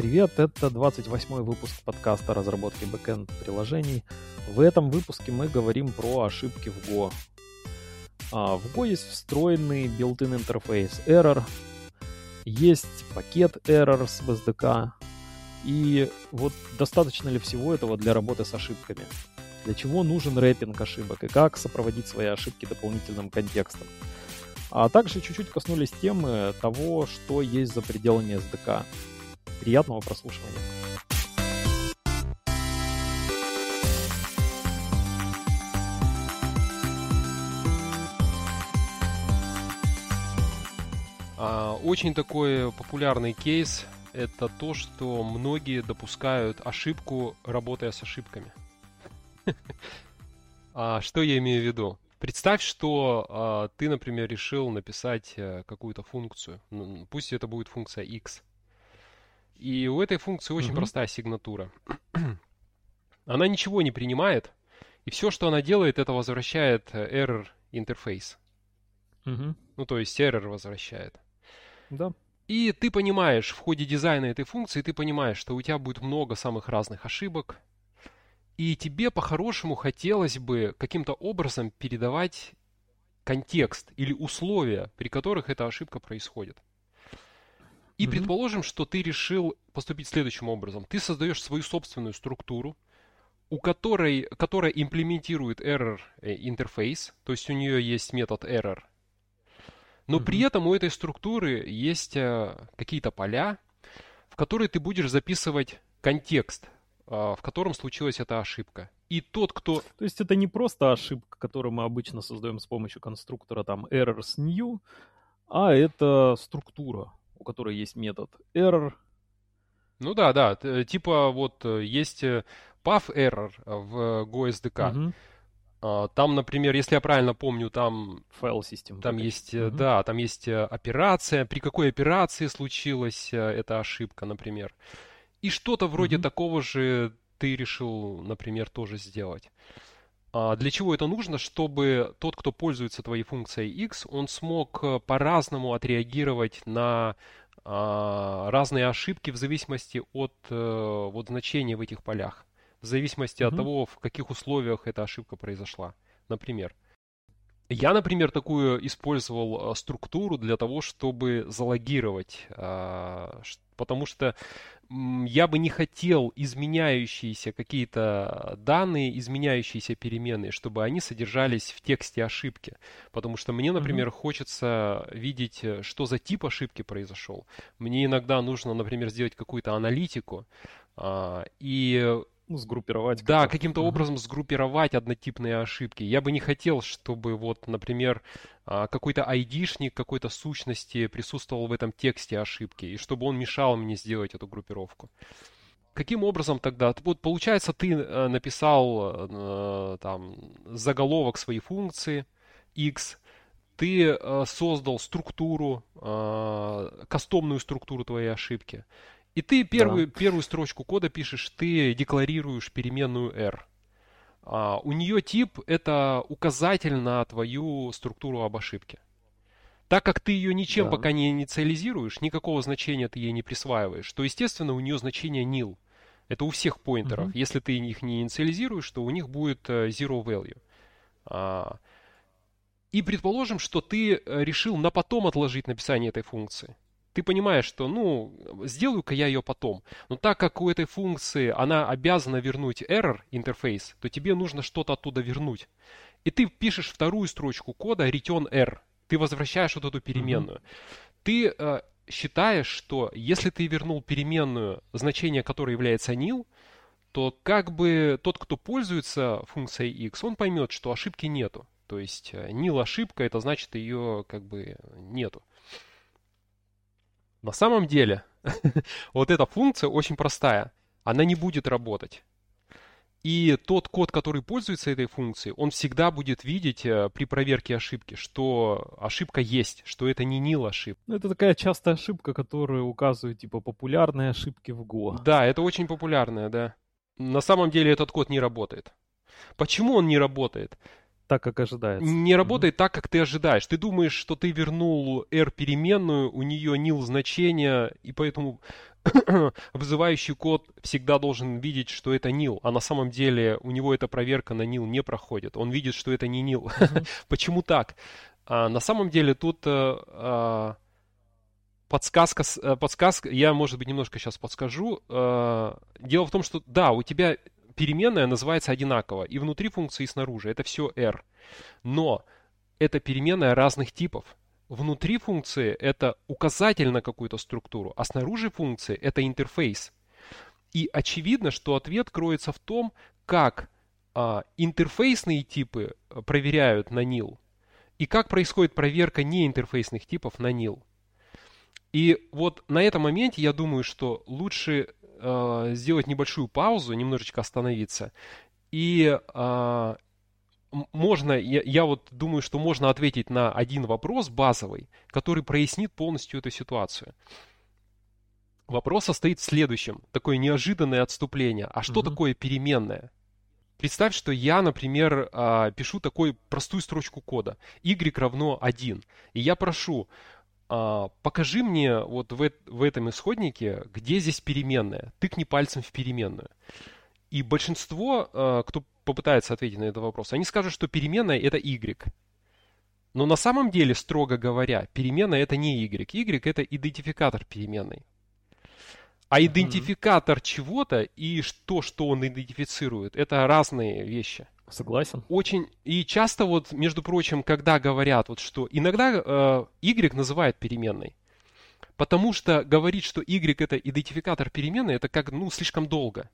Привет, это 28 выпуск подкаста разработки бэкэнд приложений. В этом выпуске мы говорим про ошибки в Go. А, в Go есть встроенный built-in интерфейс error, есть пакет error с SDK, и вот достаточно ли всего этого для работы с ошибками? Для чего нужен рэпинг ошибок и как сопроводить свои ошибки дополнительным контекстом? А также чуть-чуть коснулись темы того, что есть за пределами SDK. Приятного прослушивания. А, очень такой популярный кейс – это то, что многие допускают ошибку, работая с ошибками. А что я имею в виду? Представь, что а, ты, например, решил написать а, какую-то функцию. Ну, пусть это будет функция x. И у этой функции очень угу. простая сигнатура. она ничего не принимает, и все, что она делает, это возвращает э, error интерфейс. Угу. Ну, то есть error возвращает. Да. И ты понимаешь в ходе дизайна этой функции, ты понимаешь, что у тебя будет много самых разных ошибок, и тебе по-хорошему хотелось бы каким-то образом передавать контекст или условия, при которых эта ошибка происходит. И предположим, что ты решил поступить следующим образом. Ты создаешь свою собственную структуру, у которой, которая имплементирует error э, интерфейс, то есть у нее есть метод error. Но при этом у этой структуры есть э, какие-то поля, в которые ты будешь записывать контекст а, в котором случилась эта ошибка. И тот, кто... То есть это не просто ошибка, которую мы обычно создаем с помощью конструктора там errors new, а это структура, у которой есть метод error. Ну да, да. Типа вот э, есть э, path error в GoSDK. Угу. Там, например, если я правильно помню, там... Файл систем. Там есть, угу. да, там есть операция. При какой операции случилась эта ошибка, например. И что-то вроде mm-hmm. такого же ты решил, например, тоже сделать. А для чего это нужно? Чтобы тот, кто пользуется твоей функцией X, он смог э, по-разному отреагировать на а, разные ошибки в зависимости от а, вот, значения в этих полях. В зависимости mm-hmm. от того, в каких условиях эта ошибка произошла. Например. Я, например, такую использовал а, структуру для того, чтобы залогировать, а, потому что я бы не хотел изменяющиеся какие-то данные, изменяющиеся переменные, чтобы они содержались в тексте ошибки. Потому что мне, например, mm-hmm. хочется видеть, э, что за тип ошибки произошел. Мне иногда нужно, например, сделать какую-то аналитику. А, и ну, сгруппировать. Да, каким-то образом сгруппировать однотипные ошибки. Я бы не хотел, чтобы вот, например, а, какой-то айдишник какой-то сущности присутствовал в этом тексте ошибки, и чтобы он мешал мне сделать эту группировку. Каким образом тогда? Вот получается, ты э, написал э, там заголовок своей функции x, ты э, создал структуру, кастомную структуру твоей ошибки. И ты первую, да. первую строчку кода пишешь, ты декларируешь переменную r. А, у нее тип это указатель на твою структуру об ошибке. Так как ты ее ничем да. пока не инициализируешь, никакого значения ты ей не присваиваешь, то, естественно, у нее значение nil. Это у всех поинтеров. Угу. Если ты их не инициализируешь, то у них будет э, zero value. А, и предположим, что ты э, решил на потом отложить написание этой функции ты понимаешь, что, ну, сделаю-ка я ее потом. Но так как у этой функции она обязана вернуть error интерфейс, то тебе нужно что-то оттуда вернуть. И ты пишешь вторую строчку кода return error. Ты возвращаешь вот эту переменную. Mm-hmm. Ты э, считаешь, что если ты вернул переменную, значение которой является nil, то как бы тот, кто пользуется функцией x, он поймет, что ошибки нету. То есть э, nil ошибка, это значит ее как бы нету. На самом деле, вот эта функция очень простая. Она не будет работать. И тот код, который пользуется этой функцией, он всегда будет видеть э, при проверке ошибки, что ошибка есть, что это не nil ошибка. Ну, это такая частая ошибка, которая указывает, типа, популярные ошибки в Go. Да, это очень популярная, да. На самом деле этот код не работает. Почему он не работает? Так, как ожидается. Не работает mm-hmm. так, как ты ожидаешь. Ты думаешь, что ты вернул R переменную, у нее nil значение, и поэтому вызывающий код всегда должен видеть, что это nil, а на самом деле у него эта проверка на nil не проходит. Он видит, что это не nil. Mm-hmm. Почему так? А, на самом деле тут а, а подсказка, э, подсказка, я, может быть, немножко сейчас подскажу. А, дело в том, что, да, у тебя переменная называется одинаково и внутри функции, и снаружи. Это все R. Но это переменная разных типов. Внутри функции это указатель на какую-то структуру, а снаружи функции это интерфейс. И очевидно, что ответ кроется в том, как а, интерфейсные типы э, проверяют на nil и как происходит проверка неинтерфейсных типов на nil. И вот на этом моменте я думаю, что лучше э, сделать небольшую паузу, немножечко остановиться. И э, можно, я, я вот думаю, что можно ответить на один вопрос базовый, который прояснит полностью эту ситуацию. Вопрос состоит в следующем. Такое неожиданное отступление. А что угу. такое переменная? Представь, что я, например, э, пишу такую простую строчку кода. y равно 1. И я прошу, а, покажи мне вот в, в этом исходнике, где здесь переменная. Тыкни пальцем в переменную. И большинство, а, кто попытается ответить на этот вопрос, они скажут, что переменная это y. Но на самом деле, строго говоря, переменная это не y. y это идентификатор переменной. А идентификатор mm-hmm. чего-то и то, что он идентифицирует, это разные вещи. Согласен. Очень и часто вот, между прочим, когда говорят вот что иногда э, y называют переменной, потому что говорить, что y это идентификатор переменной, это как ну слишком долго.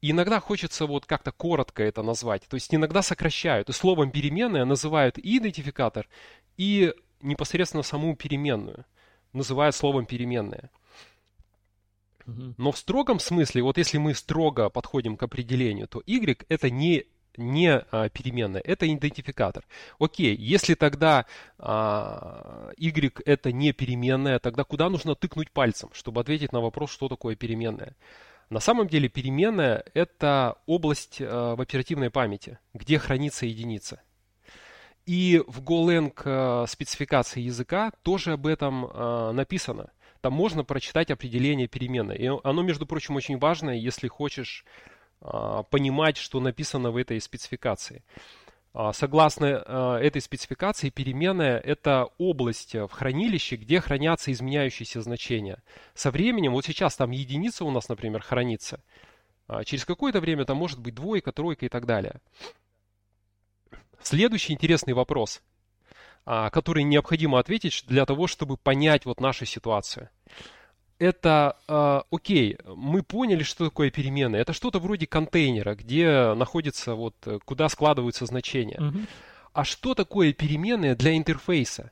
И иногда хочется вот как-то коротко это назвать. То есть иногда сокращают. И словом переменная называют и идентификатор, и непосредственно саму переменную называют словом переменная. Но в строгом смысле, вот если мы строго подходим к определению, то y это не не а, переменная, это идентификатор. Окей, если тогда а, y это не переменная, тогда куда нужно тыкнуть пальцем, чтобы ответить на вопрос, что такое переменная? На самом деле переменная это область а, в оперативной памяти, где хранится единица. И в Golang а, спецификации языка тоже об этом а, написано. Там можно прочитать определение переменной. И оно, между прочим, очень важное, если хочешь понимать, что написано в этой спецификации. А, согласно а, этой спецификации, переменная – это область в хранилище, где хранятся изменяющиеся значения. Со временем, вот сейчас там единица у нас, например, хранится, через какое-то время там может быть двойка, тройка и так далее. Следующий интересный вопрос, который необходимо ответить для того, чтобы понять вот нашу ситуацию – это, э, окей, мы поняли, что такое переменная. Это что-то вроде контейнера, где находится, вот, куда складываются значения. Mm-hmm. А что такое переменная для интерфейса?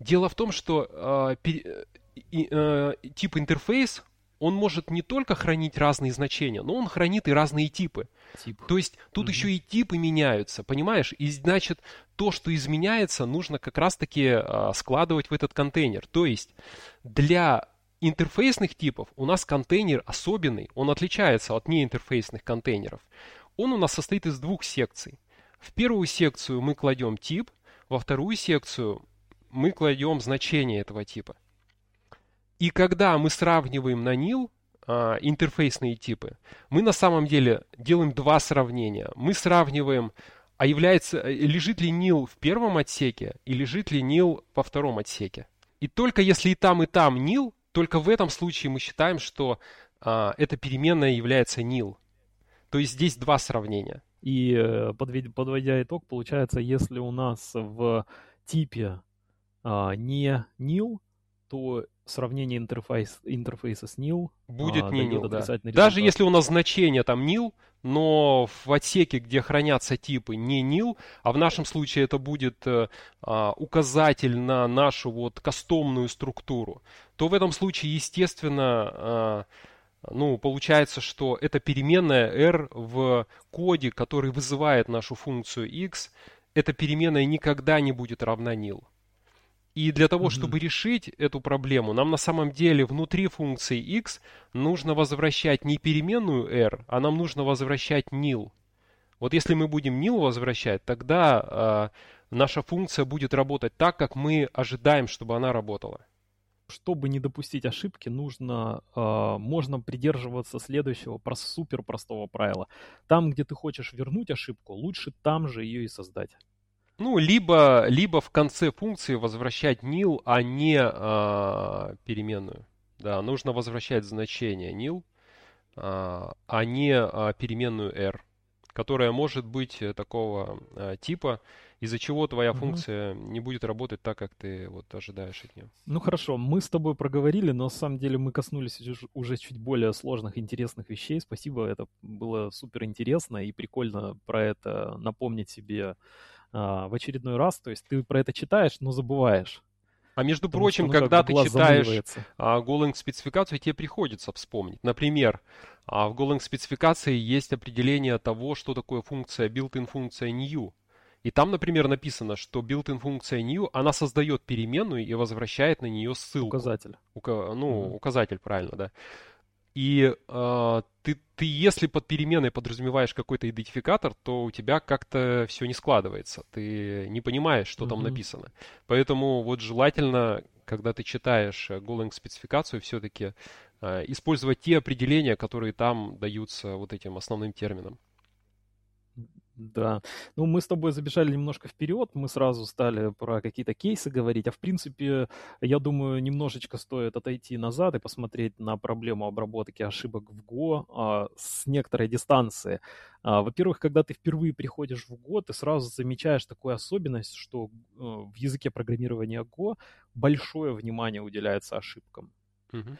Дело в том, что э, пер, э, тип интерфейс, он может не только хранить разные значения, но он хранит и разные типы. Тип. То есть тут mm-hmm. еще и типы меняются, понимаешь? И значит, то, что изменяется, нужно как раз-таки э, складывать в этот контейнер. То есть для интерфейсных типов у нас контейнер особенный, он отличается от неинтерфейсных контейнеров. Он у нас состоит из двух секций. В первую секцию мы кладем тип, во вторую секцию мы кладем значение этого типа. И когда мы сравниваем на nil а, интерфейсные типы, мы на самом деле делаем два сравнения. Мы сравниваем, а является, лежит ли nil в первом отсеке и лежит ли nil во втором отсеке. И только если и там, и там nil, только в этом случае мы считаем, что а, эта переменная является nil. То есть здесь два сравнения. И э, подводя итог, получается, если у нас в типе а, не nil, то сравнение интерфейс, интерфейса с nil будет а, не nil, да. Даже если у нас значение там nil, но в отсеке, где хранятся типы, не nil, а в нашем случае это будет э, а, указатель на нашу вот кастомную структуру, то в этом случае, естественно, а, ну, получается, что это переменная r в коде, который вызывает нашу функцию x, эта переменная никогда не будет равна nil. И для того, mm-hmm. чтобы решить эту проблему, нам на самом деле внутри функции x нужно возвращать не переменную r, а нам нужно возвращать nil. Вот если мы будем nil возвращать, тогда э, наша функция будет работать так, как мы ожидаем, чтобы она работала. Чтобы не допустить ошибки, нужно, э, можно придерживаться следующего про супер простого правила. Там, где ты хочешь вернуть ошибку, лучше там же ее и создать. Ну, либо, либо в конце функции возвращать nil, а не э, переменную. Да, нужно возвращать значение nil, э, а не э, переменную r которая может быть э, такого э, типа, из-за чего твоя угу. функция не будет работать так, как ты вот ожидаешь от нее. Ну хорошо, мы с тобой проговорили, но на самом деле мы коснулись уже чуть более сложных, интересных вещей. Спасибо, это было супер интересно и прикольно про это напомнить себе а, в очередной раз. То есть ты про это читаешь, но забываешь. А между Потому прочим, что, ну, когда ты читаешь а, Golang спецификацию, тебе приходится вспомнить. Например, а в Golang спецификации есть определение того, что такое функция built-in функция new. И там, например, написано, что built-in функция new, она создает переменную и возвращает на нее ссылку. Указатель. Ука- ну, mm-hmm. указатель, правильно, да. И э, ты, ты, если под переменой подразумеваешь какой-то идентификатор, то у тебя как-то все не складывается. Ты не понимаешь, что mm-hmm. там написано. Поэтому вот желательно, когда ты читаешь Golang спецификацию, все-таки э, использовать те определения, которые там даются вот этим основным терминам. Да. Ну, мы с тобой забежали немножко вперед, мы сразу стали про какие-то кейсы говорить, а в принципе, я думаю, немножечко стоит отойти назад и посмотреть на проблему обработки ошибок в Go а, с некоторой дистанции. А, во-первых, когда ты впервые приходишь в Go, ты сразу замечаешь такую особенность, что э, в языке программирования Go большое внимание уделяется ошибкам. Uh-huh.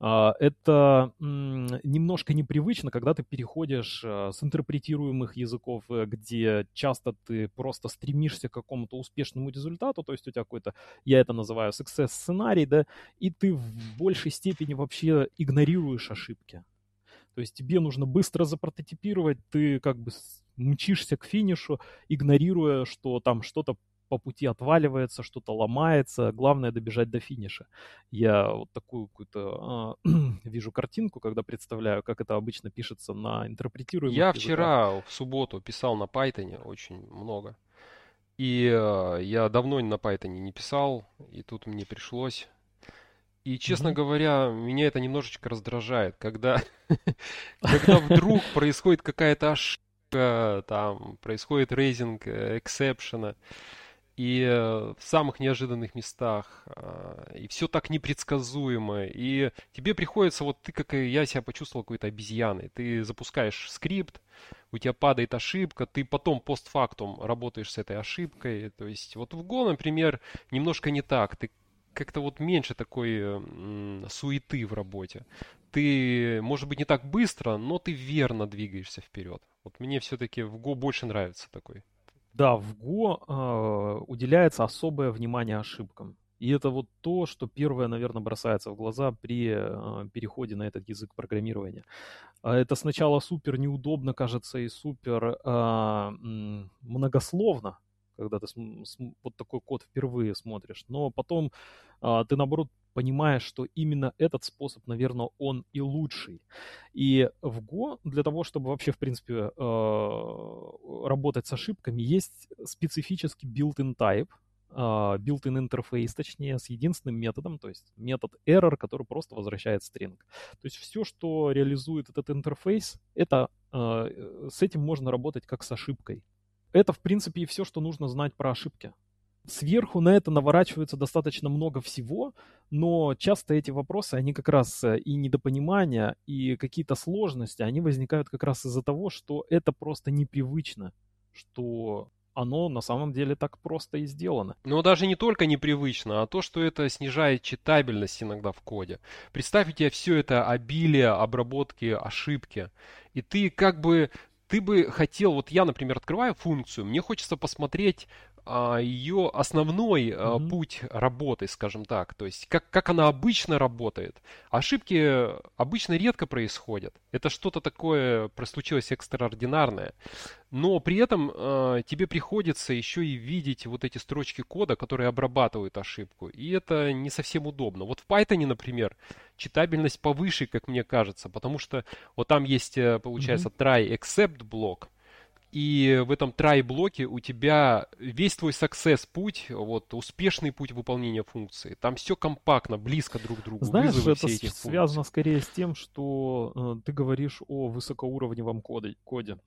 А, это немножко непривычно, когда ты переходишь а, с интерпретируемых языков, э, где часто ты просто стремишься к какому-то успешному результату, то есть у тебя какой-то, я это называю success сценарий, да, и ты в большей степени вообще игнорируешь ошибки. То есть тебе нужно быстро запрототипировать, ты как бы мчишься к финишу, игнорируя, что там что-то по пути отваливается, что-то ломается. Главное добежать до финиша. Я вот такую какую-то э, вижу картинку, когда представляю, как это обычно пишется на интерпретируемых Я языках. вчера в субботу писал на Python очень много. И э, я давно на Python не писал, и тут мне пришлось. И, честно mm-hmm. говоря, меня это немножечко раздражает, когда, когда вдруг происходит какая-то ошибка, там происходит рейзинг эксепшена и э, в самых неожиданных местах, а, и все так непредсказуемо, и тебе приходится, вот ты, как и я себя почувствовал какой-то обезьяной, ты запускаешь скрипт, у тебя падает ошибка, ты потом постфактум работаешь с этой ошибкой, то есть вот в Go, например, немножко не так, ты как-то вот меньше такой суеты в работе. Ты, может быть, не так быстро, но ты верно двигаешься вперед. Вот мне все-таки в Go больше нравится такой да, в Go э, уделяется особое внимание ошибкам. И это вот то, что первое, наверное, бросается в глаза при э, переходе на этот язык программирования. А это сначала супер неудобно, кажется, и супер э, многословно, когда ты вот такой код впервые смотришь. Но потом э, ты, наоборот, понимая, что именно этот способ, наверное, он и лучший. И в Go для того, чтобы вообще, в принципе, э, работать с ошибками, есть специфический built-in type, Uh, built-in интерфейс, точнее, с единственным методом, то есть метод error, который просто возвращает string. То есть все, что реализует этот интерфейс, это uh, с этим можно работать как с ошибкой. Это, в принципе, и все, что нужно знать про ошибки сверху на это наворачивается достаточно много всего, но часто эти вопросы, они как раз э, и недопонимания, и какие-то сложности, они возникают как раз из-за того, что это просто непривычно, что оно на самом деле так просто и сделано. Но даже не только непривычно, а то, что это снижает читабельность иногда в коде. Представь, у тебя все это обилие обработки ошибки, и ты как бы ты бы хотел, вот я, например, открываю функцию, мне хочется посмотреть, ее основной mm-hmm. путь работы, скажем так, то есть как, как она обычно работает. Ошибки обычно редко происходят. Это что-то такое случилось экстраординарное. Но при этом э, тебе приходится еще и видеть вот эти строчки кода, которые обрабатывают ошибку. И это не совсем удобно. Вот в Python, например, читабельность повыше, как мне кажется, потому что вот там есть, получается, mm-hmm. try except блок, и в этом try-блоке у тебя весь твой success путь, вот, успешный путь выполнения функции. Там все компактно, близко друг к другу. Знаешь, вызовы это все связано функций. скорее с тем, что э, ты говоришь о высокоуровневом коде. коде.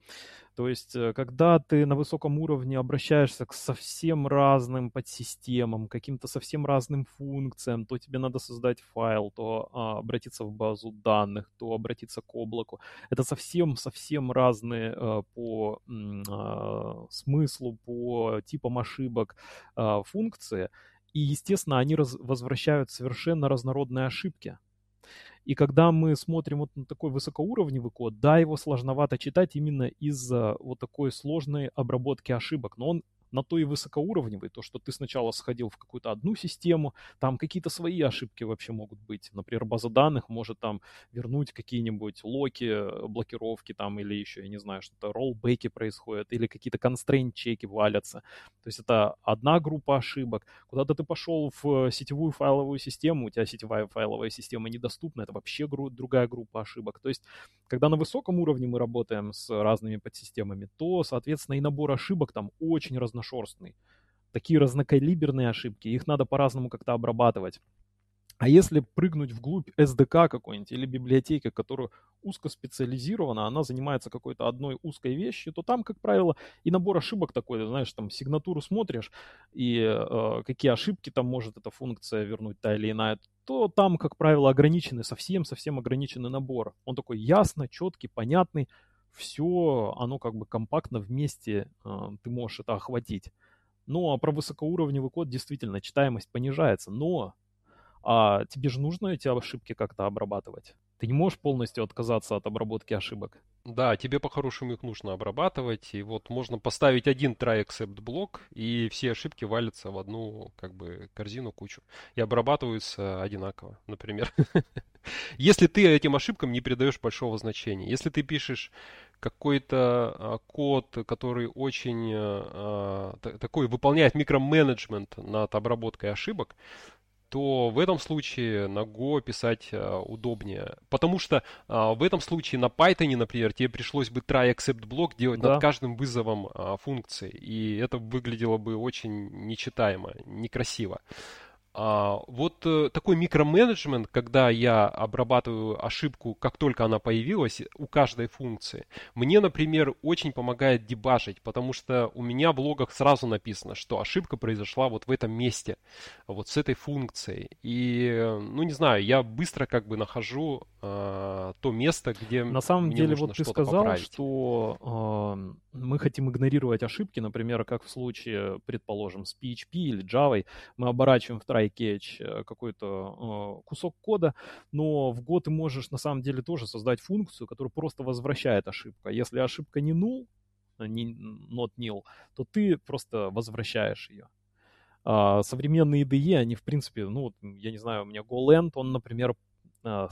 То есть, э, когда ты на высоком уровне обращаешься к совсем разным подсистемам, каким-то совсем разным функциям, то тебе надо создать файл, то а, обратиться в базу данных, то обратиться к облаку. Это совсем-совсем разные э, по а, смыслу, по типам ошибок а, функции. И, естественно, они раз- возвращают совершенно разнородные ошибки. И когда мы смотрим вот на такой высокоуровневый код, да, его сложновато читать именно из-за вот такой сложной обработки ошибок. Но он на то и высокоуровневый, то, что ты сначала сходил в какую-то одну систему, там какие-то свои ошибки вообще могут быть. Например, база данных может там вернуть какие-нибудь локи, блокировки там или еще, я не знаю, что-то роллбеки происходят или какие-то constraint-чеки валятся. То есть это одна группа ошибок. Куда-то ты пошел в сетевую файловую систему, у тебя сетевая файловая система недоступна, это вообще другая группа ошибок. То есть, когда на высоком уровне мы работаем с разными подсистемами, то, соответственно, и набор ошибок там очень разношерстный. Такие разнокалиберные ошибки, их надо по-разному как-то обрабатывать. А если прыгнуть вглубь SDK какой-нибудь или библиотеки, которая узкоспециализирована, она занимается какой-то одной узкой вещью, то там, как правило, и набор ошибок такой, знаешь, там сигнатуру смотришь, и э, какие ошибки там может эта функция вернуть, та или иная, то там, как правило, ограниченный, совсем-совсем ограниченный набор. Он такой ясно, четкий, понятный, все, оно как бы компактно вместе, э, ты можешь это охватить. Ну, а про высокоуровневый код действительно читаемость понижается, но а тебе же нужно эти ошибки как-то обрабатывать. Ты не можешь полностью отказаться от обработки ошибок. Да, тебе по-хорошему их нужно обрабатывать, и вот можно поставить один try except блок, и все ошибки валятся в одну как бы корзину, кучу, и обрабатываются одинаково, например. Если ты этим ошибкам не придаешь большого значения, если ты пишешь какой-то а, код, который очень а, та- такой выполняет микроменеджмент над обработкой ошибок, то в этом случае на Go писать а, удобнее. Потому что а, в этом случае на Python, например, тебе пришлось бы try except блок делать Да. над каждым вызовом а, функции. И это выглядело бы очень нечитаемо, некрасиво. А, вот э, такой микроменеджмент, когда я обрабатываю ошибку, как только она появилась, у каждой функции, мне, например, очень помогает дебажить, потому что у меня в логах сразу написано, что ошибка произошла вот в этом месте, вот с этой функцией. И, э, ну, не знаю, я быстро как бы нахожу а, то место, где На самом мне деле, нужно вот ты сказал, поправить. что э, мы хотим игнорировать ошибки, например, как в случае, предположим, с PHP или Java, мы оборачиваем в try catch э, какой-то э, кусок кода, но в Go ты можешь на самом деле тоже создать функцию, которая просто возвращает ошибку. Если ошибка не null, э, не not nil, то ты просто возвращаешь ее. А, современные IDE, они, в принципе, ну, я не знаю, у меня GoLand, он, например, а,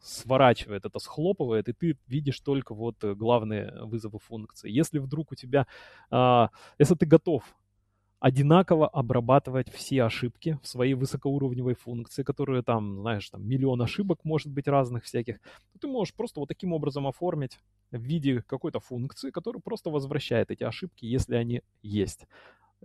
сворачивает это, схлопывает, и ты видишь только вот главные вызовы функции. Если вдруг у тебя, а, если ты готов одинаково обрабатывать все ошибки в своей высокоуровневой функции, которые там, знаешь, там миллион ошибок может быть разных всяких, то ты можешь просто вот таким образом оформить в виде какой-то функции, которая просто возвращает эти ошибки, если они есть.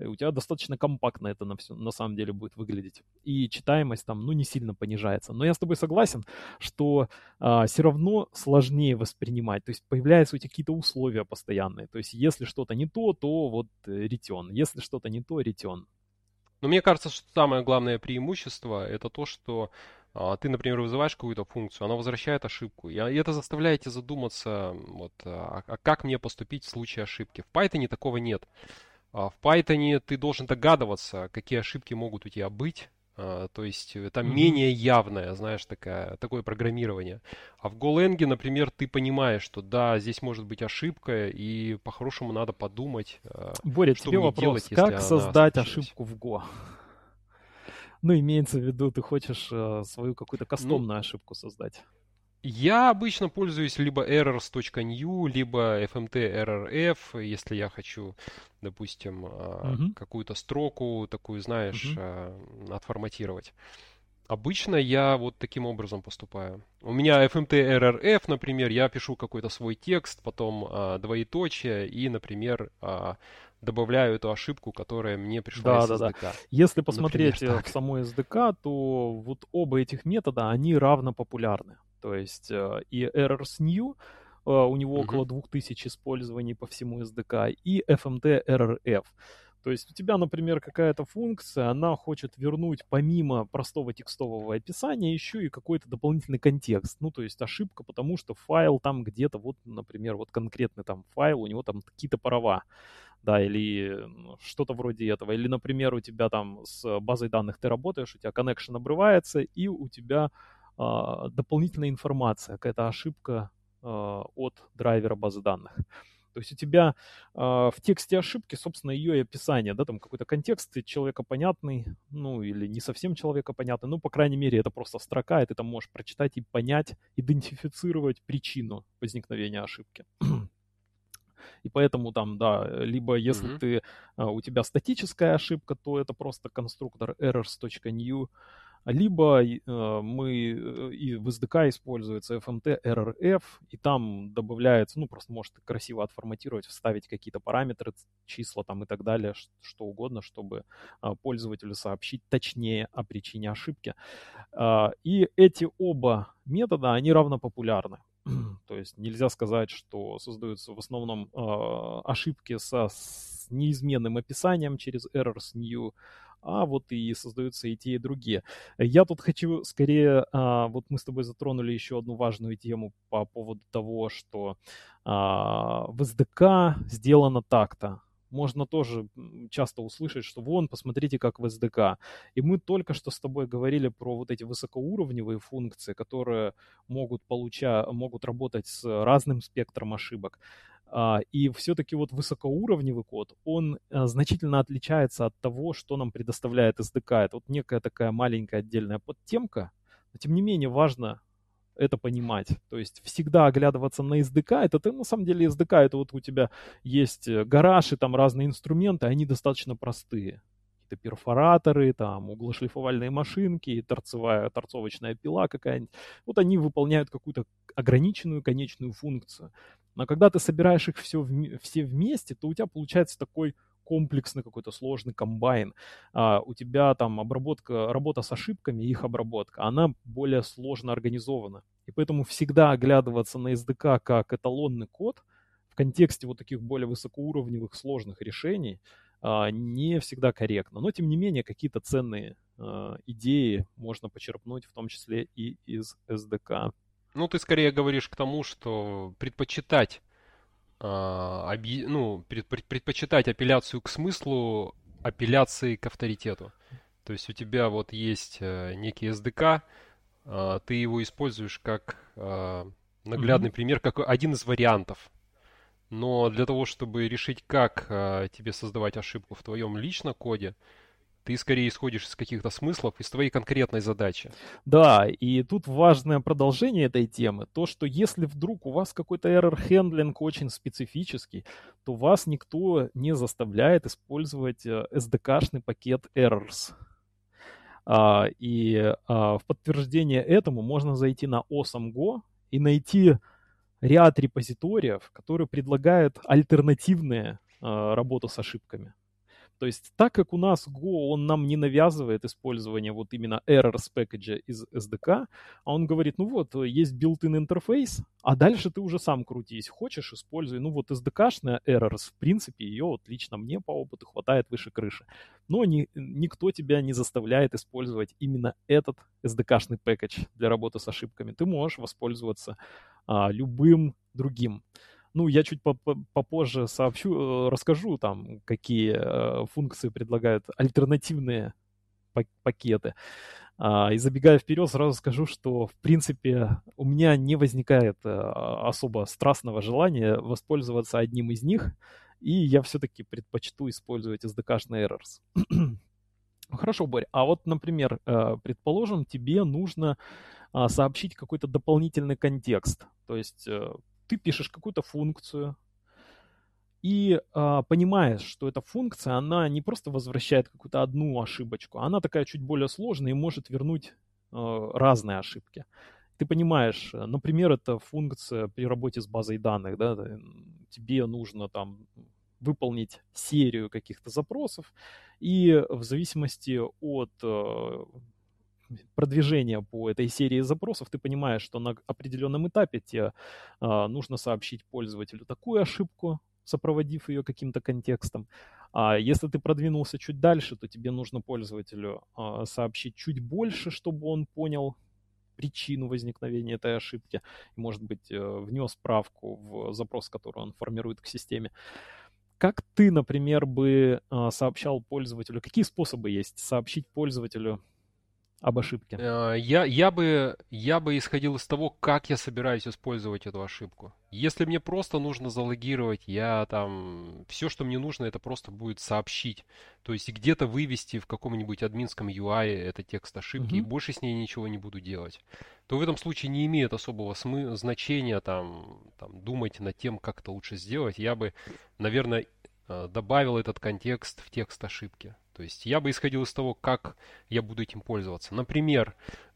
У тебя достаточно компактно это на, все, на самом деле будет выглядеть. И читаемость там, ну, не сильно понижается. Но я с тобой согласен, что а, все равно сложнее воспринимать. То есть появляются у тебя какие-то условия постоянные. То есть если что-то не то, то вот ретен. Если что-то не то, ретен. Но мне кажется, что самое главное преимущество это то, что а, ты, например, вызываешь какую-то функцию, она возвращает ошибку. И а, это заставляет тебя задуматься, вот, а, а как мне поступить в случае ошибки. В Python такого нет. А В Python ты должен догадываться, какие ошибки могут у тебя быть. А, То есть это Мгм. менее явное, знаешь, такая, такое программирование. А в Golang, например, ты понимаешь, что да, здесь может быть ошибка, и по-хорошему надо подумать. а, Боря, Что тебе вопрос. делать, как создать случилась? ошибку в Go? Ну, имеется в виду, ты хочешь э, свою какую-то Ну, кастомную ошибку создать. Я обычно пользуюсь либо errors.new, либо fmt-rrf, если я хочу, допустим, Мгм. какую-то строку такую, знаешь, а, отформатировать. Обычно я вот таким образом поступаю. У меня FMT RRF, например, я пишу какой-то свой текст, потом а, двоеточие и, например, а, добавляю эту ошибку, которая мне пришла да, из да, SDK. Да. Если посмотреть например, в самой SDK, то вот оба этих метода, они равно популярны. То есть э, и errors new, э, у него uh-huh. около 2000 использований по всему SDK, и FMT RRF. То есть у тебя, например, какая-то функция, она хочет вернуть помимо простого текстового описания еще и какой-то дополнительный контекст. Ну, то есть ошибка, потому что файл там где-то, вот, например, вот конкретный там файл, у него там какие-то права, да, или ну, что-то вроде этого. Или, например, у тебя там с базой данных ты работаешь, у тебя connection обрывается, и у тебя дополнительная информация, какая-то ошибка а, от драйвера базы данных. То есть у тебя э, в тексте ошибки, собственно, ее и описание, да, там какой-то контекст человекопонятный, ну, или не совсем человекопонятный, ну, по крайней мере, это просто строка, и ты там можешь прочитать и понять, идентифицировать причину возникновения ошибки. И поэтому там, да, либо если mm-hmm. ты, у тебя статическая ошибка, то это просто конструктор errors.new, либо э, мы э, и в SDK используется FMT RRF, и там добавляется, ну, просто может красиво отформатировать, вставить какие-то параметры, числа там и так далее, что угодно, чтобы а, пользователю сообщить точнее о причине ошибки. А, и эти оба метода, они равнопопулярны. То есть нельзя сказать, что создаются в основном э, ошибки со с неизменным описанием через errors new, а вот и создаются и те, и другие. Я тут хочу скорее, а, вот мы с тобой затронули еще одну важную тему по поводу того, что а, в SDK сделано так-то. Можно тоже часто услышать, что вон, посмотрите, как в SDK. И мы только что с тобой говорили про вот эти высокоуровневые функции, которые могут, получа... могут работать с разным спектром ошибок. А, и все-таки вот высокоуровневый код, он а, значительно отличается от того, что нам предоставляет SDK. Это вот некая такая маленькая отдельная подтемка, но тем не менее важно это понимать. То есть всегда оглядываться на SDK, это ты, на самом деле SDK, это вот у тебя есть э, гараж и там разные инструменты, они достаточно простые. Какие-то перфораторы, там углошлифовальные машинки, торцевая, торцовочная пила какая-нибудь. Вот они выполняют какую-то ограниченную конечную функцию. Но когда ты собираешь их все, все вместе, то у тебя получается такой комплексный какой-то сложный комбайн. А, у тебя там обработка, работа с ошибками, их обработка, она более сложно организована. И поэтому всегда оглядываться на SDK как эталонный код в контексте вот таких более высокоуровневых сложных решений а, не всегда корректно. Но, тем не менее, какие-то ценные а, идеи можно почерпнуть, в том числе и из SDK. Ну, ты скорее говоришь к тому, что предпочитать, э, оби, ну, пред, предпочитать апелляцию к смыслу апелляции к авторитету. То есть у тебя вот есть э, некий SDK, э, ты его используешь как э, наглядный mm-hmm. пример, как один из вариантов. Но для того, чтобы решить, как тебе создавать ошибку в твоем личном коде, ты скорее исходишь из каких-то смыслов, из твоей конкретной задачи. Да, и тут важное продолжение этой темы. То, что если вдруг у вас какой-то error очень специфический, то вас никто не заставляет использовать SDK-шный э, пакет errors. А, и а, в подтверждение этому можно зайти на awesome.go и найти ряд репозиториев, которые предлагают альтернативные а, работу с ошибками. То есть так как у нас Go, он нам не навязывает использование вот именно errors package из SDK, а он говорит, ну вот, есть built-in интерфейс, а дальше ты уже сам крутись. Хочешь, используй. Ну вот SDK-шная errors, в принципе, ее вот лично мне по опыту хватает выше крыши. Но ни, никто тебя не заставляет использовать именно этот SDK-шный package для работы с ошибками. Ты можешь воспользоваться а, любым другим. Ну, я чуть попозже сообщу, э, расскажу там, какие э, функции предлагают альтернативные пакеты. А, и забегая вперед, сразу скажу, что, в принципе, у меня не возникает э, особо страстного желания воспользоваться одним из них, и я все-таки предпочту использовать SDK-шный errors. Хорошо, Борь, а вот, например, предположим, тебе нужно а, сообщить какой-то дополнительный контекст. То есть ты пишешь какую-то функцию и а, понимаешь, что эта функция, она не просто возвращает какую-то одну ошибочку, она такая чуть более сложная и может вернуть разные ошибки. Ты понимаешь, например, это функция при работе с базой данных, да, тебе нужно там выполнить серию каких-то запросов, и в зависимости от продвижения по этой серии запросов, ты понимаешь, что на определенном этапе тебе а, нужно сообщить пользователю такую ошибку, сопроводив ее каким-то контекстом. А если ты продвинулся чуть дальше, то тебе нужно пользователю а, сообщить чуть больше, чтобы он понял причину возникновения этой ошибки может быть, э, внес справку в запрос, который он формирует к системе. Как ты, например, бы а, сообщал пользователю, какие способы есть сообщить пользователю об ошибке? Э, я, я, бы, я бы исходил из того, как я собираюсь использовать эту ошибку. Если мне просто нужно залогировать, я там... Все, что мне нужно, это просто будет сообщить. То есть где-то вывести в каком-нибудь админском UI это текст ошибки, mm-hmm. и больше с ней ничего не буду делать. То в этом случае не имеет особого смы- значения там, там думать над тем, как это лучше сделать. Я бы, наверное, э, добавил этот контекст в текст ошибки. То есть я бы исходил из того, как я буду этим пользоваться. Например,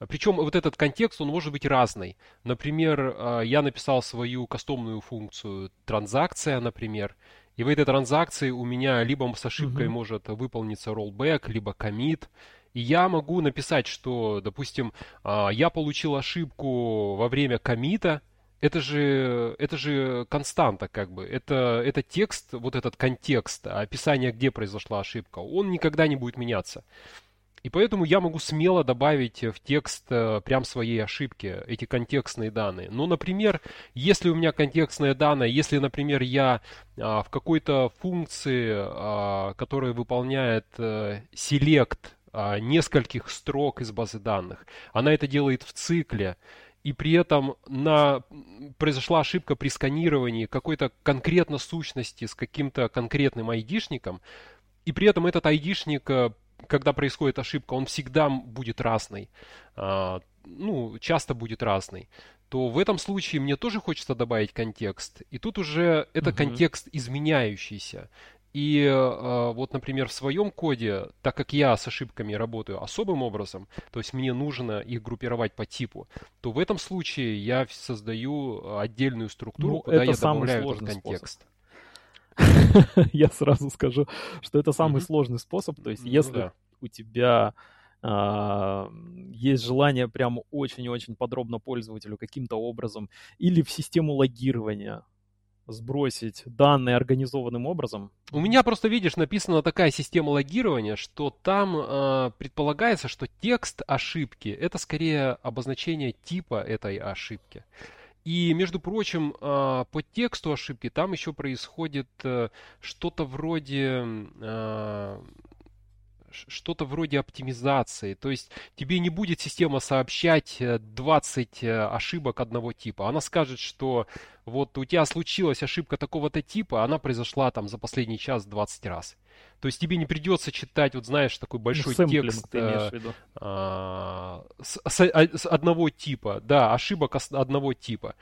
причем вот этот контекст, он может быть разный. Например, а, я написал свою кастомную функцию транзакция, например, и в этой транзакции у меня либо с ошибкой mm-hmm. может выполниться rollback, либо commit. И я могу написать, что, допустим, а, я получил ошибку во время комита, это же, это же константа, как бы. Это, это текст, вот этот контекст, описание, где произошла ошибка, он никогда не будет меняться. И поэтому я могу смело добавить в текст э, прям своей ошибки эти контекстные данные. Ну, например, если у меня контекстные данные, если, например, я а, в какой-то функции, а, которая выполняет а, select а, нескольких строк из базы данных, она это делает в цикле, и при этом на... произошла ошибка при сканировании какой-то конкретно сущности с каким-то конкретным айдишником, и при этом этот айдишник, э, когда происходит ошибка, он всегда будет разный, а, ну, часто будет разный, то в этом случае мне тоже хочется добавить контекст. И тут уже это угу. контекст изменяющийся. И э, вот, например, в своем коде, так как я с ошибками работаю особым образом, то есть мне нужно их группировать по типу, то в этом случае я создаю отдельную структуру, ну, куда я добавляю этот контекст. Я сразу скажу, что это самый сложный способ. То есть, ну если у тебя Uh, есть желание прям очень-очень подробно пользователю каким-то образом или в систему логирования сбросить данные организованным образом. У меня просто, видишь, написана такая система логирования, что там э, предполагается, что текст ошибки это скорее обозначение типа этой ошибки. И, между прочим, э, по тексту ошибки там еще происходит э, что-то вроде э, что-то вроде оптимизации. То есть тебе не будет система сообщать 20 э, э, ошибок одного типа. Она скажет, что вот у тебя случилась ошибка такого-то типа, она произошла там за последний час 20 раз. То есть тебе не придется читать, вот знаешь, такой ну, большой ну, текст э, а, с, с, а, с одного типа, да, ошибок одного типа.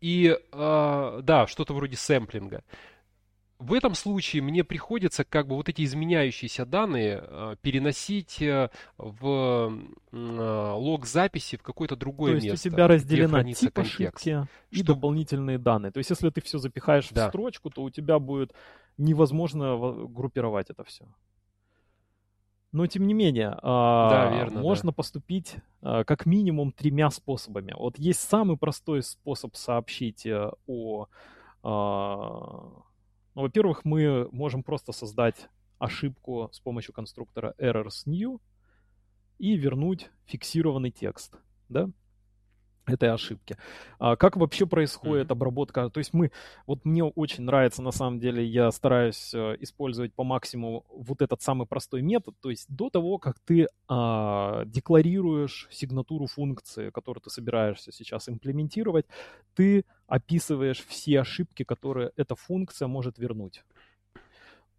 И а, да, что-то вроде сэмплинга в этом случае мне приходится как бы вот эти изменяющиеся данные э, переносить э, в э, лог записи в какое-то другое место. То есть место, у тебя разделена тип контекст. и что... дополнительные данные. То есть если ты все запихаешь да. в строчку, то у тебя будет невозможно группировать это все. Но тем не менее, а, да, верно, можно да. поступить как минимум тремя способами. Вот есть самый простой способ сообщить о а, ну, во-первых, мы можем просто создать ошибку с помощью конструктора errors new и вернуть фиксированный текст, да, этой ошибки. А как вообще происходит mm-hmm. обработка? То есть мы, вот мне очень нравится, на самом деле, я стараюсь э, использовать по максимуму вот этот самый простой метод. То есть до того, как ты а, декларируешь сигнатуру функции, которую ты собираешься сейчас имплементировать, ты описываешь все ошибки, которые эта функция может вернуть.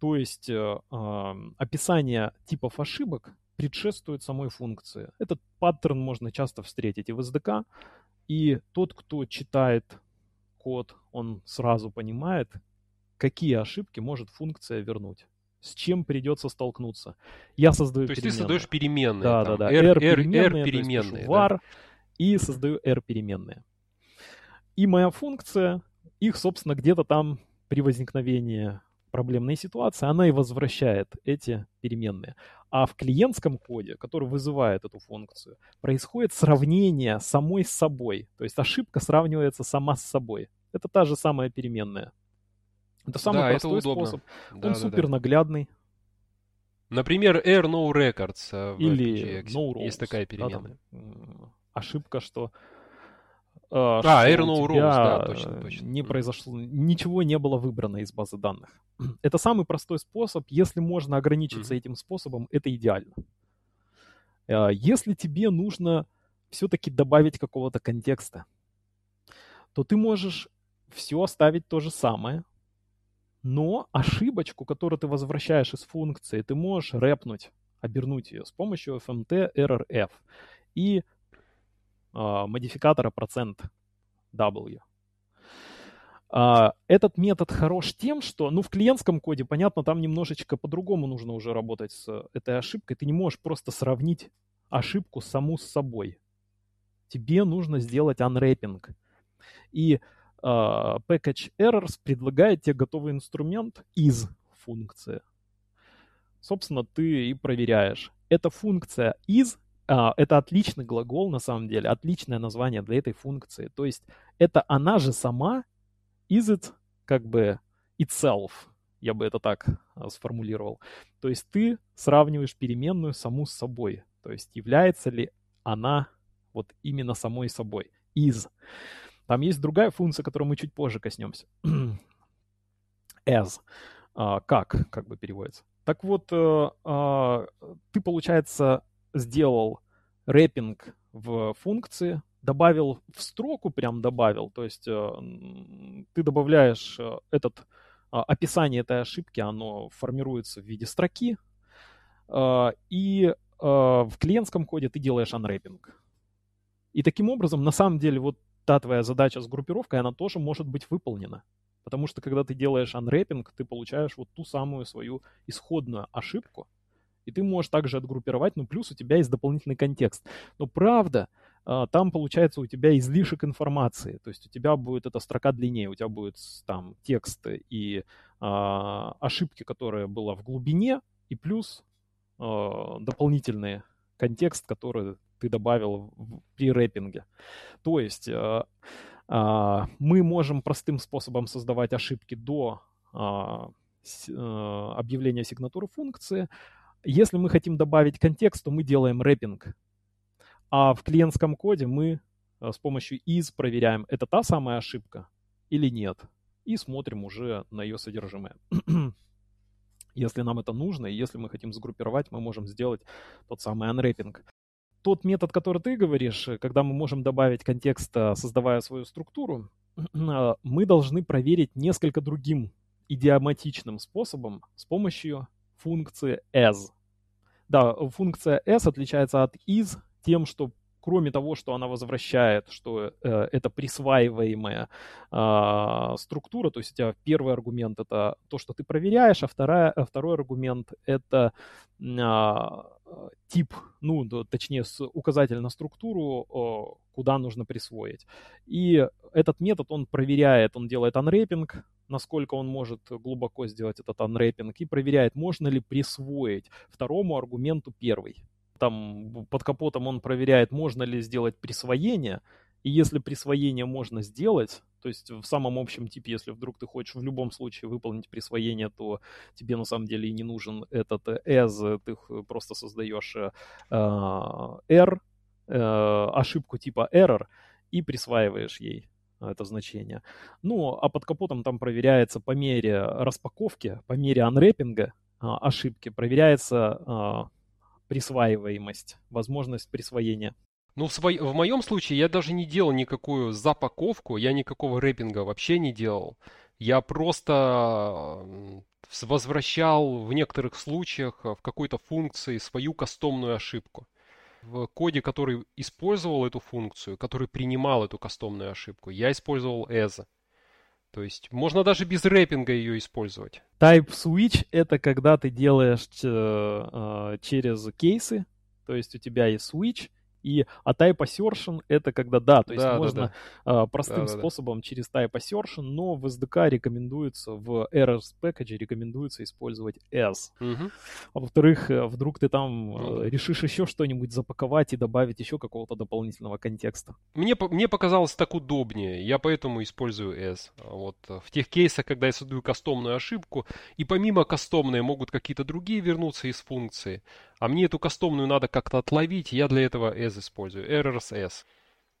То есть э, описание типов ошибок предшествует самой функции. Этот паттерн можно часто встретить и в SDK, и тот, кто читает код, он сразу понимает, какие ошибки может функция вернуть. с чем придется столкнуться. Я создаю То есть переменные. ты создаешь переменные. Да, там, да, да. R, R, переменные, R переменные. да. var и создаю R переменные. И моя функция, их, собственно, где-то там при возникновении проблемной ситуации, она и возвращает эти переменные. А в клиентском коде, который вызывает эту функцию, происходит сравнение самой с собой. То есть ошибка сравнивается сама с собой. Это та же самая переменная. Это самый Да, это простой удобно. способ. Да, Он да, да. супер наглядный. Например, R no records э, в Или FTGX. no rows. Есть такая да, там, переменная. ошибка, что... э, А, что air no тебя, да, точно, точно. Не произошло, ничего не было выбрано из базы данных. Это самый простой способ. Если можно ограничиться Мгм. этим способом, это идеально. Э, Если тебе нужно все-таки добавить какого-то контекста, то ты можешь все оставить то же самое, но ошибочку, которую ты возвращаешь из функции, ты можешь рэпнуть, обернуть ее с помощью fmt errorf и а, модификатора процент %w. А, этот метод хорош тем, что, ну, в клиентском коде, понятно, там немножечко по-другому нужно уже работать с этой ошибкой. Ты не можешь просто сравнить ошибку саму с собой. Тебе нужно сделать unwrapping. И а, package errors предлагает тебе готовый инструмент из функции. Собственно, ты и проверяешь. Эта функция из, а, это отличный глагол на самом деле, отличное название для этой функции. То есть это она же сама is it как бы itself, я бы это так а, сформулировал. То есть ты сравниваешь переменную саму с собой. То есть является ли она вот именно самой собой. Is. Там есть другая функция, которую мы чуть позже коснемся. As. А, как, как бы переводится. Так вот, а, ты, получается, сделал рэппинг в функции, добавил в строку, прям добавил, то есть э, ты добавляешь э, этот а, описание этой ошибки, оно формируется в виде строки, и э, в клиентском коде ты делаешь unwrapping. И таким образом, на самом деле, вот та твоя задача с группировкой, она тоже может быть выполнена. Потому что когда ты делаешь unwrapping, ты получаешь вот ту самую свою исходную ошибку, и ты можешь также отгруппировать, ну плюс у тебя есть дополнительный контекст. Но правда, а, там получается у тебя излишек информации, то есть у тебя будет эта строка длиннее, у тебя будет там текст и а, ошибки, которая была в глубине, и плюс а, дополнительный контекст, который ты добавил в- при рэппинге. То есть а, а, мы можем простым способом создавать ошибки до а, объявления сигнатуры функции. Если мы хотим добавить контекст, то мы делаем рэппинг. А в клиентском коде мы а, с помощью is проверяем, это та самая ошибка или нет. И смотрим уже на ее содержимое. Если нам это нужно, и если мы хотим сгруппировать, мы можем сделать тот самый unwrapping. Тот метод, который ты говоришь, э, когда мы можем добавить контекст, а, создавая свою структуру, мы должны проверить несколько другим идиоматичным способом с помощью функции as. Да, функция as отличается от is тем, что кроме того, что она возвращает, что э, это присваиваемая а, структура, то есть у тебя первый аргумент это то, что ты проверяешь, а вторая, а второй аргумент это а, тип, ну, точнее, указатель на структуру, о, куда нужно присвоить. И этот метод, он проверяет, он делает unwrapping, насколько он может глубоко сделать этот unwrapping, и проверяет, можно ли присвоить второму аргументу первый. Там под капотом он проверяет, можно ли сделать присвоение, и если присвоение можно сделать, то есть в самом общем типе, если вдруг ты хочешь в любом случае выполнить присвоение, то тебе на самом деле и не нужен этот as, ты просто создаешь э, э, r, э, ошибку типа error и присваиваешь ей это значение. Ну, а под капотом там проверяется по мере распаковки, по мере анрэппинга а, ошибки, проверяется а, присваиваемость, возможность присвоения. Ну, в, свой- в моем случае я даже не делал никакую запаковку, я никакого рэпинга вообще не делал. Я просто возвращал в некоторых случаях э, в какой-то функции свою кастомную ошибку. В коде, который использовал эту функцию, который принимал эту кастомную ошибку, я использовал as. То есть можно даже без рэпинга ее использовать. Type switch это когда ты делаешь э, через кейсы, то есть у тебя есть switch, и а type assertion это когда да, то есть да, можно да, да. простым да, способом да. через type assertion, но в SDK рекомендуется, в errors package рекомендуется использовать as. Угу. А во-вторых, э, вдруг ты там ну, решишь еще что-нибудь запаковать и добавить еще какого-то дополнительного контекста. Мне, мне показалось так удобнее, я поэтому использую as. Вот э, в тех кейсах, когда я создаю кастомную ошибку, и помимо кастомной могут какие-то другие вернуться из функции, а мне эту кастомную надо как-то отловить, я для этого as использую, errors s.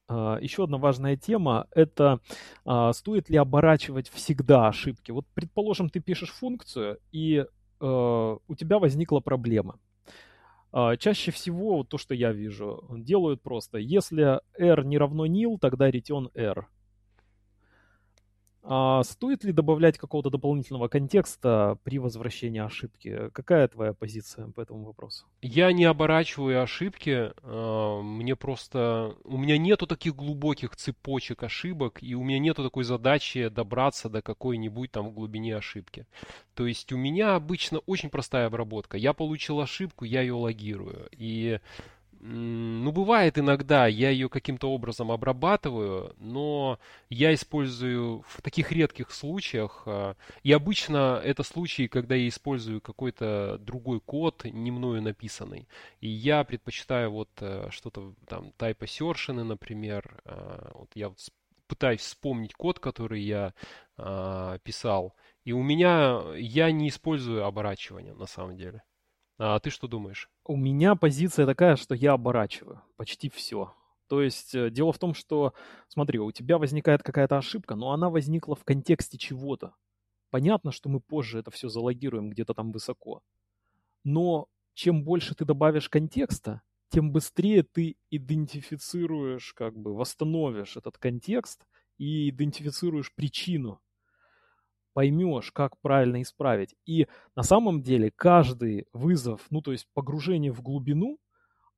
А, Еще одна важная тема – это а, стоит ли оборачивать всегда ошибки. Вот, предположим, ты пишешь функцию, и а, у тебя возникла проблема. Чаще всего то, что я вижу, делают просто. Если r не равно nil, тогда return r. А стоит ли добавлять какого-то дополнительного контекста при возвращении ошибки? Какая твоя позиция по этому вопросу? Я не оборачиваю ошибки, а, мне просто... У меня нету таких глубоких цепочек ошибок, и у меня нету такой задачи добраться до какой-нибудь там глубине ошибки. То есть у меня обычно очень простая обработка. Я получил ошибку, я ее логирую. И ну, бывает иногда, я ее каким-то образом обрабатываю, но я использую в таких редких случаях, а, и обычно это случаи, когда я использую какой-то другой код, не мною написанный. И я предпочитаю вот э, что-то там, type assertion, например, а, вот я вот пытаюсь вспомнить код, который я а, писал, и у меня, я не использую оборачивание на самом деле. А ты что думаешь? У меня позиция такая, что я оборачиваю почти все. То есть э, дело в том, что, смотри, у тебя возникает какая-то ошибка, но она возникла в контексте чего-то. Понятно, что мы позже это все залогируем где-то там высоко. Но чем больше ты добавишь контекста, тем быстрее ты идентифицируешь, как бы восстановишь этот контекст и идентифицируешь причину поймешь, как правильно исправить. И на самом деле каждый вызов, ну то есть погружение в глубину,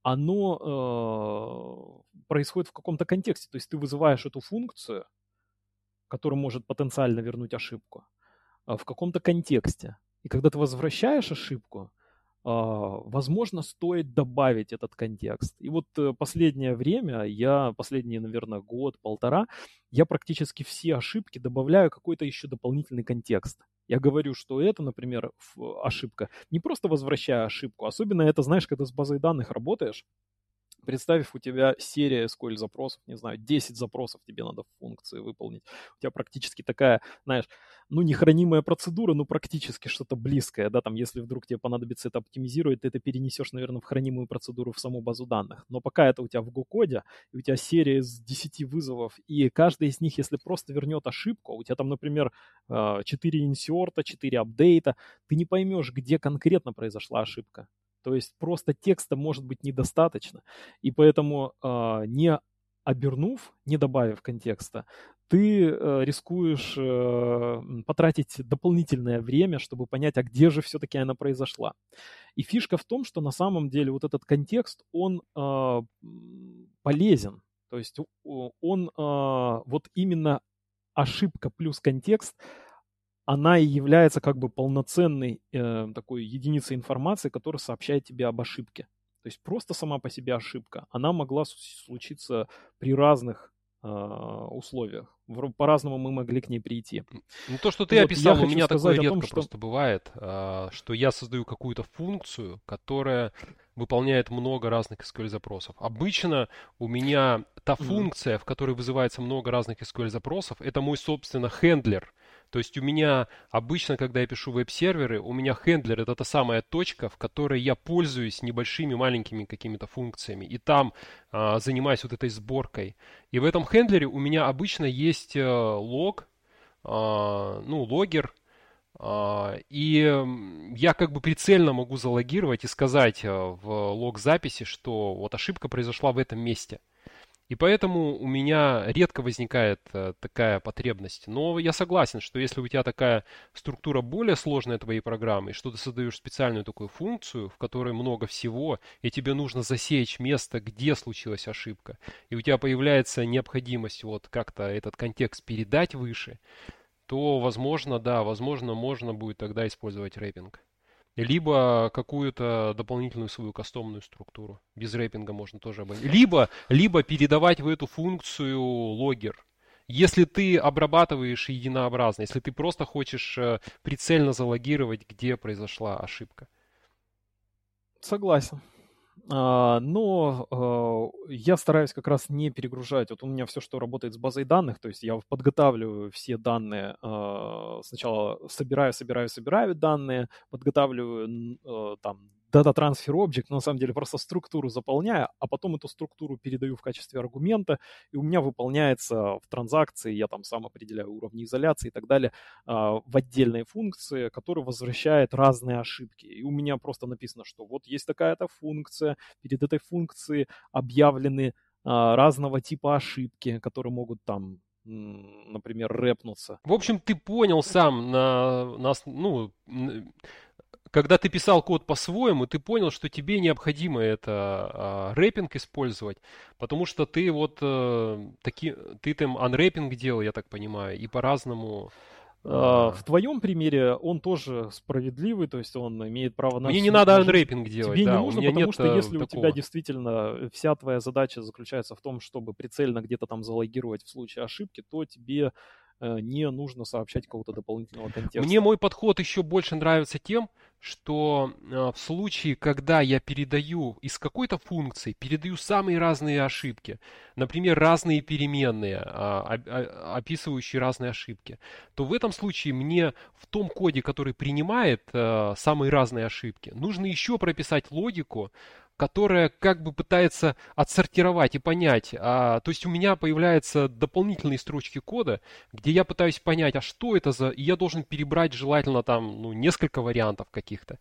оно э, происходит в каком-то контексте. То есть ты вызываешь эту функцию, которая может потенциально вернуть ошибку, э, в каком-то контексте. И когда ты возвращаешь ошибку, возможно, стоит добавить этот контекст. И вот э, последнее время, я последний, наверное, год, полтора, я практически все ошибки добавляю какой-то еще дополнительный контекст. Я говорю, что это, например, ошибка. Не просто возвращая ошибку, особенно это, знаешь, когда с базой данных работаешь, Представив, у тебя серия SQL запросов, не знаю, 10 запросов тебе надо в функции выполнить. У тебя практически такая, знаешь, ну, не хранимая процедура, но практически что-то близкое, да, там, если вдруг тебе понадобится это оптимизировать, ты это перенесешь, наверное, в хранимую процедуру в саму базу данных. Но пока это у тебя в Go-коде, у тебя серия из 10 вызовов, и каждый из них, если просто вернет ошибку, у тебя там, например, 4 а, инсерта, 4 апдейта, ты не поймешь, где конкретно произошла ошибка. То есть просто текста может быть недостаточно. И поэтому э, не обернув, не добавив контекста, ты э, рискуешь э, потратить дополнительное время, чтобы понять, а где же все-таки она произошла. И фишка в том, что на самом деле вот этот контекст, он э, полезен. То есть он э, вот именно ошибка плюс контекст она и является как бы полноценной э, такой единицей информации, которая сообщает тебе об ошибке. То есть просто сама по себе ошибка, она могла случиться при разных э, условиях. По-разному мы могли к ней прийти. Ну, то, что ты вот описал, у меня такое редко том, что... просто бывает, э, что я создаю какую-то функцию, которая выполняет много разных SQL-запросов. Обычно у меня та функция, в которой вызывается много разных SQL-запросов, это мой, собственно, хендлер, то есть у меня обычно, когда я пишу веб-серверы, у меня хендлер это та самая точка, в которой я пользуюсь небольшими маленькими какими-то функциями. И там а, занимаюсь вот этой сборкой. И в этом хендлере у меня обычно есть а, лог, а, ну, логер, а, и я как бы прицельно могу залогировать и сказать в лог записи, что вот ошибка произошла в этом месте. И поэтому у меня редко возникает э, такая потребность. Но я согласен, что если у тебя такая структура более сложная твоей программы, что ты создаешь специальную такую функцию, в которой много всего, и тебе нужно засечь место, где случилась ошибка, и у тебя появляется необходимость вот как-то этот контекст передать выше, то, возможно, да, возможно, можно будет тогда использовать рэпинг. Либо какую-то дополнительную свою кастомную структуру. Без рэпинга можно тоже обойти. Либо, либо передавать в эту функцию логер. Если ты обрабатываешь единообразно, если ты просто хочешь э, прицельно залогировать, где произошла ошибка. Согласен. А, но а, я стараюсь как раз не перегружать. Вот у меня все, что работает с базой данных, то есть я подготавливаю все данные, а, сначала собираю, собираю, собираю данные, подготавливаю там Data Transfer Object, но на самом деле просто структуру заполняю, а потом эту структуру передаю в качестве аргумента, и у меня выполняется в транзакции, я там сам определяю уровни изоляции и так далее, а, в отдельной функции, которая возвращает разные ошибки. И у меня просто написано, что вот есть такая-то функция, перед этой функцией объявлены а, разного типа ошибки, которые могут там например, рэпнуться. В общем, ты понял сам на, на ну, когда ты писал код по-своему, ты понял, что тебе необходимо это а, рэпинг использовать, потому что ты вот э, таки, ты там анрэпинг делал, я так понимаю, и по-разному. А, в твоем примере он тоже справедливый, то есть он имеет право на... Мне не надо анрэпинг делать, Тебе да, не нужно, потому что если такого. у тебя действительно вся твоя задача заключается в том, чтобы прицельно где-то там залогировать в случае ошибки, то тебе э, не нужно сообщать какого-то дополнительного контекста. Мне мой подход еще больше нравится тем, что э, в случае, когда я передаю из какой-то функции, передаю самые разные ошибки, например, разные переменные, а, а, описывающие разные ошибки, то в этом случае мне в том коде, который принимает э, самые разные ошибки, нужно еще прописать логику, которая как бы пытается отсортировать и понять. А, то есть у меня появляются дополнительные строчки кода, где я пытаюсь понять, а что это за... И я должен перебрать желательно там ну, несколько вариантов каких-то.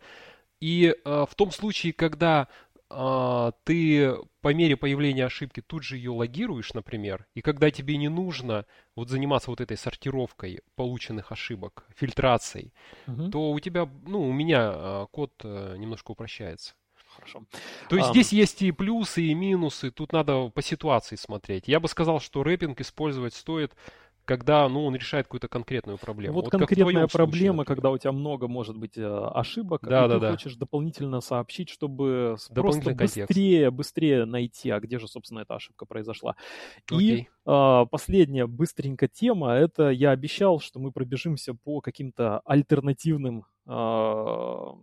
И а, в том случае, когда а, ты по мере появления ошибки тут же ее логируешь, например, и когда тебе не нужно вот заниматься вот этой сортировкой полученных ошибок, фильтрацией, угу. то у тебя, ну, у меня а, код а, немножко упрощается хорошо. То есть а, здесь есть и плюсы, и минусы, тут надо по ситуации смотреть. Я бы сказал, что рэпинг использовать стоит когда ну, он решает какую-то конкретную проблему. Вот, вот конкретная проблема, случае, когда у тебя много, может быть, э, ошибок, да, и да, ты да. хочешь дополнительно сообщить, чтобы просто быстрее, быстрее найти, а где же, собственно, эта ошибка произошла. Окей. И а, последняя быстренькая тема, это я обещал, что мы пробежимся по каким-то альтернативным а,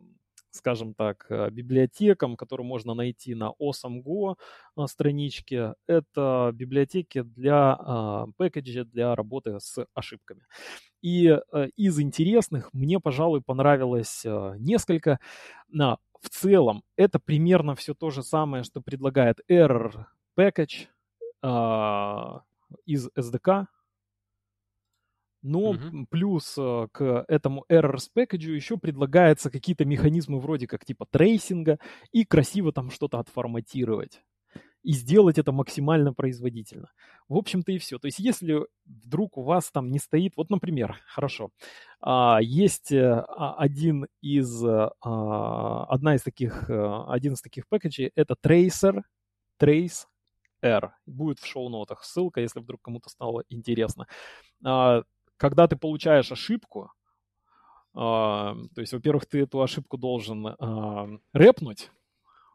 скажем так, э, библиотекам, которые можно найти на awesome.go э, страничке. Это библиотеки для package а, для работы с ошибками. И э, из интересных мне, пожалуй, понравилось несколько. В целом, это примерно все то же самое, что предлагает Error Package из SDK, но угу. плюс э, к этому errors package еще предлагается какие-то механизмы вроде как типа tracing а и красиво там что-то отформатировать. И сделать это максимально производительно. В общем-то и все. То есть если вдруг у вас там не стоит, вот, например, хорошо, а, есть э, а, один из, а, одна из таких, э, один из таких пэкэджей, это tracer, trace R. Будет в шоу-нотах ссылка, если вдруг кому-то стало интересно когда ты получаешь ошибку, то есть, во-первых, ты эту ошибку должен рэпнуть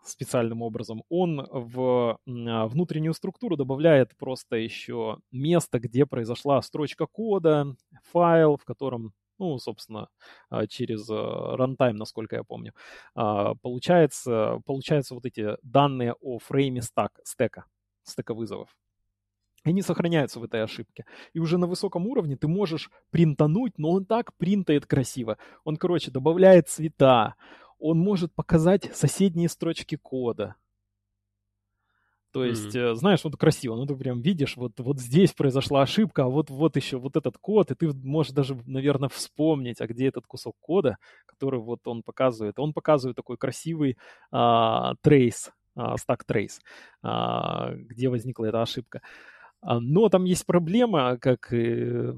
специальным образом, он в э, внутреннюю структуру добавляет просто еще место, где произошла строчка кода, файл, в котором ну, собственно, через runtime, насколько я помню, получается, получаются вот эти данные о фрейме стак, стека, стека вызовов они сохраняются в этой ошибке. И уже на высоком уровне ты можешь принтануть, но он так принтает красиво. Он, короче, добавляет цвета, он может показать соседние строчки кода. То есть, mm-hmm. знаешь, вот красиво, ну ты прям видишь, вот, вот здесь произошла ошибка, а вот, вот еще вот этот код, и ты можешь даже, наверное, вспомнить, а где этот кусок кода, который вот он показывает. Он показывает такой красивый а, трейс, а, стак трейс, а, где возникла эта ошибка. А, но там есть проблема, как, э,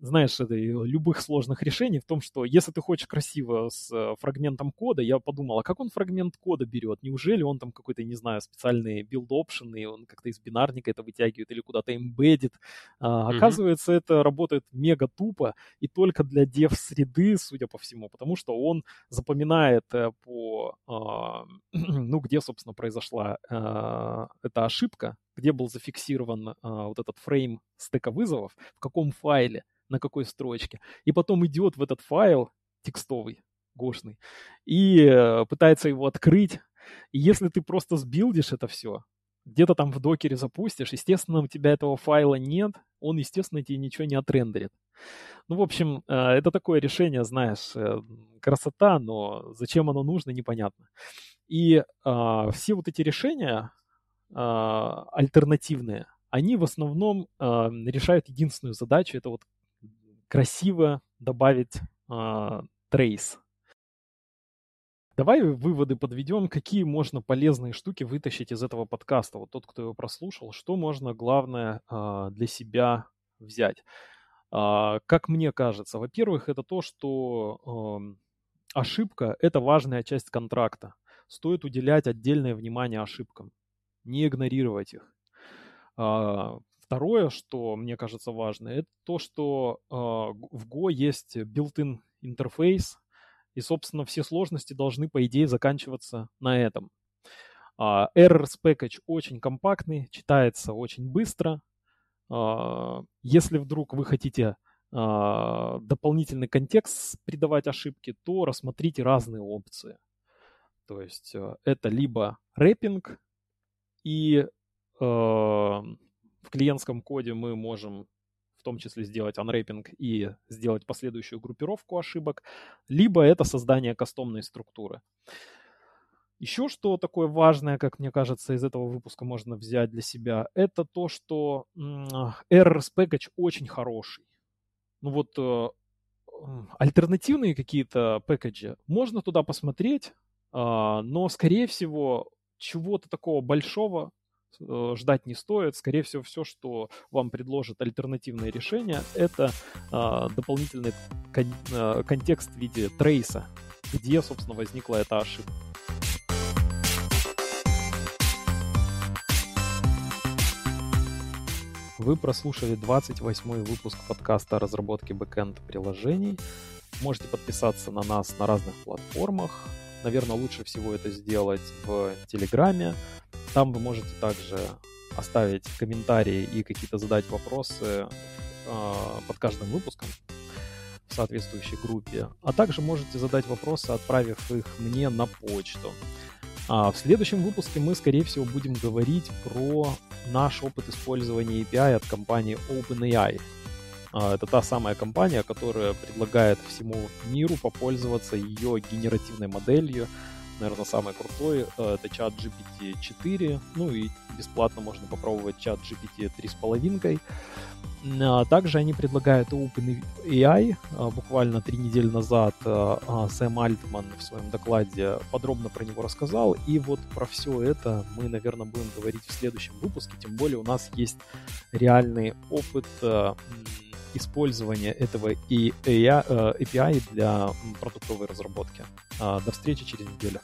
знаешь, это, любых сложных решений в том, что если ты хочешь красиво с э, фрагментом кода, я подумал, а как он фрагмент кода берет? Неужели он там какой-то, не знаю, специальный build option, и он как-то из бинарника это вытягивает или куда-то embedded? А, mm-hmm. Оказывается, это работает мега тупо и только для дев-среды, судя по всему, потому что он запоминает э, по, а, ну, где, собственно, произошла а, эта ошибка, где был зафиксирован а, вот этот фрейм стека вызовов, в каком файле, на какой строчке. И потом идет в этот файл текстовый, гошный, и э, пытается его открыть. И если ты просто сбилдишь это все, где-то там в докере запустишь, естественно, у тебя этого файла нет, он, естественно, тебе ничего не отрендерит. Ну, в общем, э, это такое решение, знаешь, э, красота, но зачем оно нужно, непонятно. И а, все вот эти решения, а, альтернативные, они в основном а, решают единственную задачу, это вот красиво добавить а, трейс. Давай выводы подведем, какие можно полезные штуки вытащить из этого подкаста. Вот тот, кто его прослушал, что можно, главное, для себя взять. Как мне кажется, во-первых, это то, что ошибка – это важная часть контракта. Стоит уделять отдельное внимание ошибкам не игнорировать их. А, второе, что мне кажется важно, это то, что а, в Go есть built-in интерфейс, и, собственно, все сложности должны, по идее, заканчиваться на этом. Uh, Errors package очень компактный, читается очень быстро. Если вдруг вы хотите дополнительный контекст придавать ошибке, то рассмотрите разные опции. То есть это либо рэппинг, и э, в клиентском коде мы можем в том числе сделать unwrapping и сделать последующую группировку ошибок, либо это создание кастомной структуры. Еще что такое важное, как мне кажется, из этого выпуска можно взять для себя, это то, что RRS package очень хороший. Ну вот э, альтернативные какие-то пэкэджи, можно туда посмотреть, э, но, скорее всего, чего-то такого большого э, ждать не стоит. Скорее всего, все, что вам предложит альтернативное решение, это э, дополнительный кон- э, контекст в виде трейса, где, собственно, возникла эта ошибка. Вы прослушали 28 выпуск подкаста о разработке бэкэнд приложений. Можете подписаться на нас на разных платформах. Наверное, лучше всего это сделать в Телеграме. Там вы можете также оставить комментарии и какие-то задать вопросы э, под каждым выпуском в соответствующей группе. А также можете задать вопросы, отправив их мне на почту. А в следующем выпуске мы, скорее всего, будем говорить про наш опыт использования API от компании OpenAI. А, это та самая компания, которая предлагает всему миру попользоваться ее генеративной моделью. Наверное, самый крутой э, это чат GPT-4. Ну и бесплатно можно попробовать чат GPT 3.5. А, также они предлагают OpenAI. А, буквально три недели назад Сэм Альтман в своем докладе подробно про него рассказал. И вот про все это мы, наверное, будем говорить в следующем выпуске. Тем более у нас есть реальный опыт использования этого API э, для продуктовой разработки. А, до встречи через неделю.